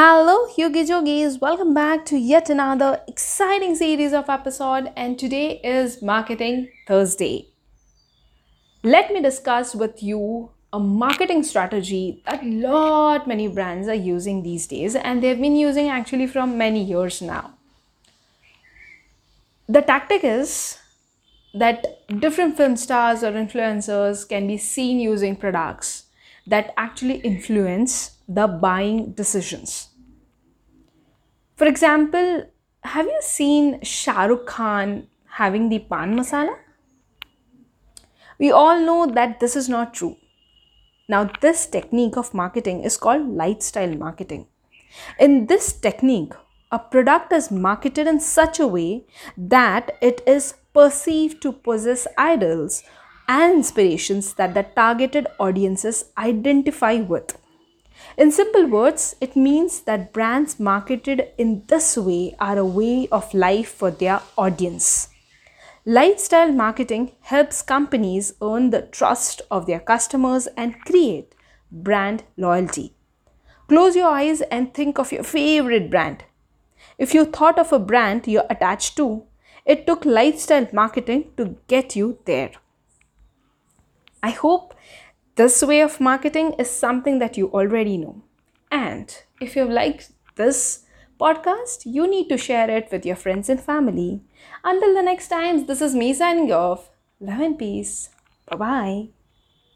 Hello, Yogi Jogis. Welcome back to yet another exciting series of episode and today is Marketing Thursday. Let me discuss with you a marketing strategy that lot many brands are using these days and they've been using actually from many years now. The tactic is that different film stars or influencers can be seen using products that actually influence the buying decisions. For example, have you seen Shah Rukh Khan having the pan masala? We all know that this is not true. Now, this technique of marketing is called lifestyle marketing. In this technique, a product is marketed in such a way that it is perceived to possess ideals and inspirations that the targeted audiences identify with. In simple words, it means that brands marketed in this way are a way of life for their audience. Lifestyle marketing helps companies earn the trust of their customers and create brand loyalty. Close your eyes and think of your favorite brand. If you thought of a brand you're attached to, it took lifestyle marketing to get you there. I hope this way of marketing is something that you already know. And if you've liked this podcast, you need to share it with your friends and family. Until the next time, this is me signing off. Love and peace. Bye bye.